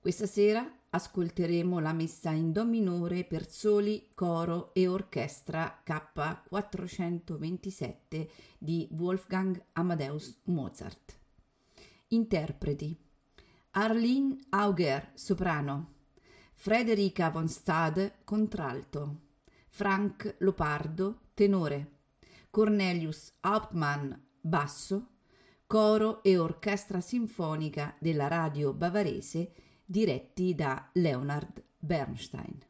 Questa sera ascolteremo la messa in Do minore per soli, coro e orchestra K427 di Wolfgang Amadeus Mozart. Interpreti Arlene Auger, soprano, Frederica von Stade, contralto, Frank Lopardo, tenore, Cornelius Hauptmann, basso, coro e orchestra sinfonica della radio bavarese diretti da Leonard Bernstein.